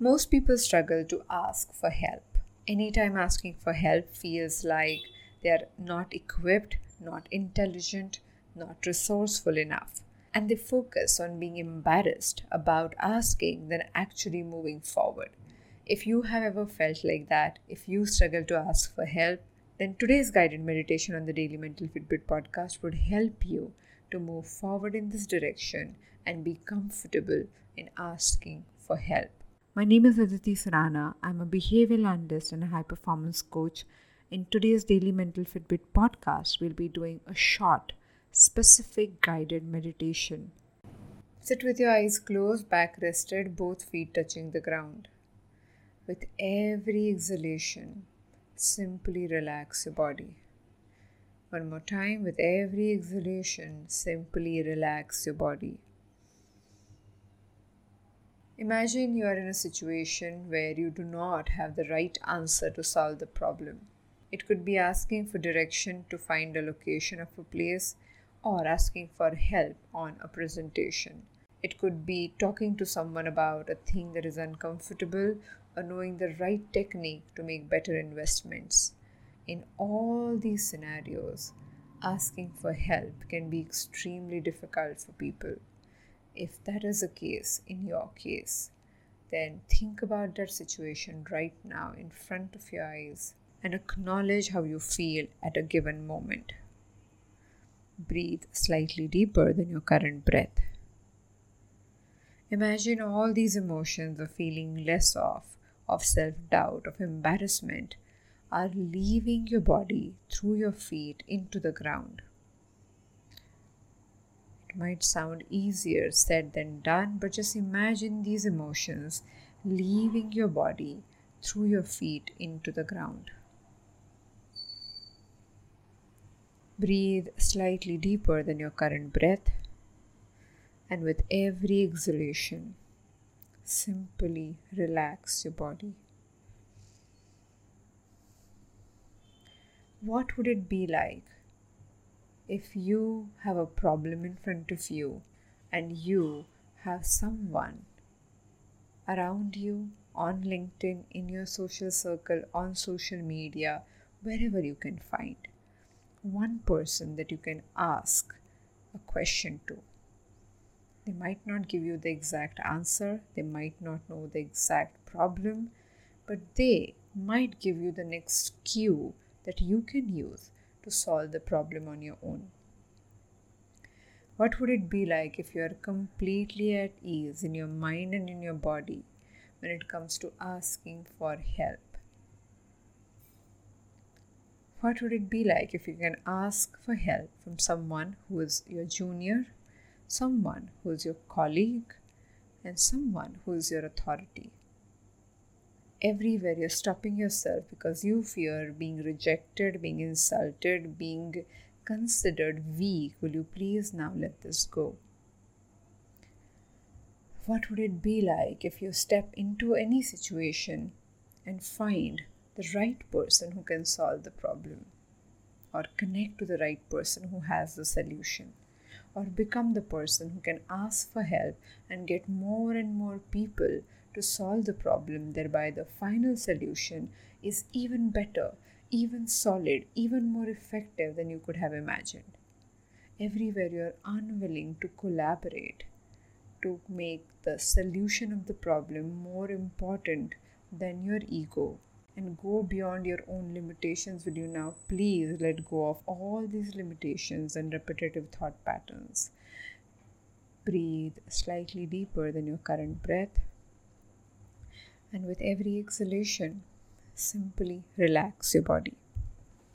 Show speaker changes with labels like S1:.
S1: Most people struggle to ask for help. Anytime asking for help feels like they are not equipped, not intelligent, not resourceful enough. And they focus on being embarrassed about asking than actually moving forward. If you have ever felt like that, if you struggle to ask for help, then today's guided meditation on the Daily Mental Fitbit podcast would help you to move forward in this direction and be comfortable in asking for help. My name is Aditi Surana. I'm a behavioral analyst and a high performance coach. In today's Daily Mental Fitbit podcast, we'll be doing a short, specific guided meditation. Sit with your eyes closed, back rested, both feet touching the ground. With every exhalation, simply relax your body. One more time, with every exhalation, simply relax your body. Imagine you are in a situation where you do not have the right answer to solve the problem. It could be asking for direction to find a location of a place or asking for help on a presentation. It could be talking to someone about a thing that is uncomfortable or knowing the right technique to make better investments. In all these scenarios, asking for help can be extremely difficult for people if that is the case in your case, then think about that situation right now in front of your eyes and acknowledge how you feel at a given moment. Breathe slightly deeper than your current breath. Imagine all these emotions of feeling less off, of self doubt, of embarrassment are leaving your body through your feet into the ground might sound easier said than done, but just imagine these emotions leaving your body through your feet into the ground. Breathe slightly deeper than your current breath, and with every exhalation, simply relax your body. What would it be like if you have a problem in front of you and you have someone around you on LinkedIn, in your social circle, on social media, wherever you can find, one person that you can ask a question to. They might not give you the exact answer, they might not know the exact problem, but they might give you the next cue that you can use to solve the problem on your own. What would it be like if you are completely at ease in your mind and in your body when it comes to asking for help? What would it be like if you can ask for help from someone who is your junior, someone who is your colleague, and someone who is your authority? Everywhere you're stopping yourself because you fear being rejected, being insulted, being considered weak. Will you please now let this go? What would it be like if you step into any situation and find the right person who can solve the problem, or connect to the right person who has the solution, or become the person who can ask for help and get more and more people to solve the problem, thereby, the final solution is even better, even solid, even more effective than you could have imagined. Everywhere you're unwilling to collaborate to make the solution of the problem more important than your ego and go beyond your own limitations, will you now please let go of all these limitations and repetitive thought patterns? Breathe slightly deeper than your current breath and with every exhalation, simply relax your body.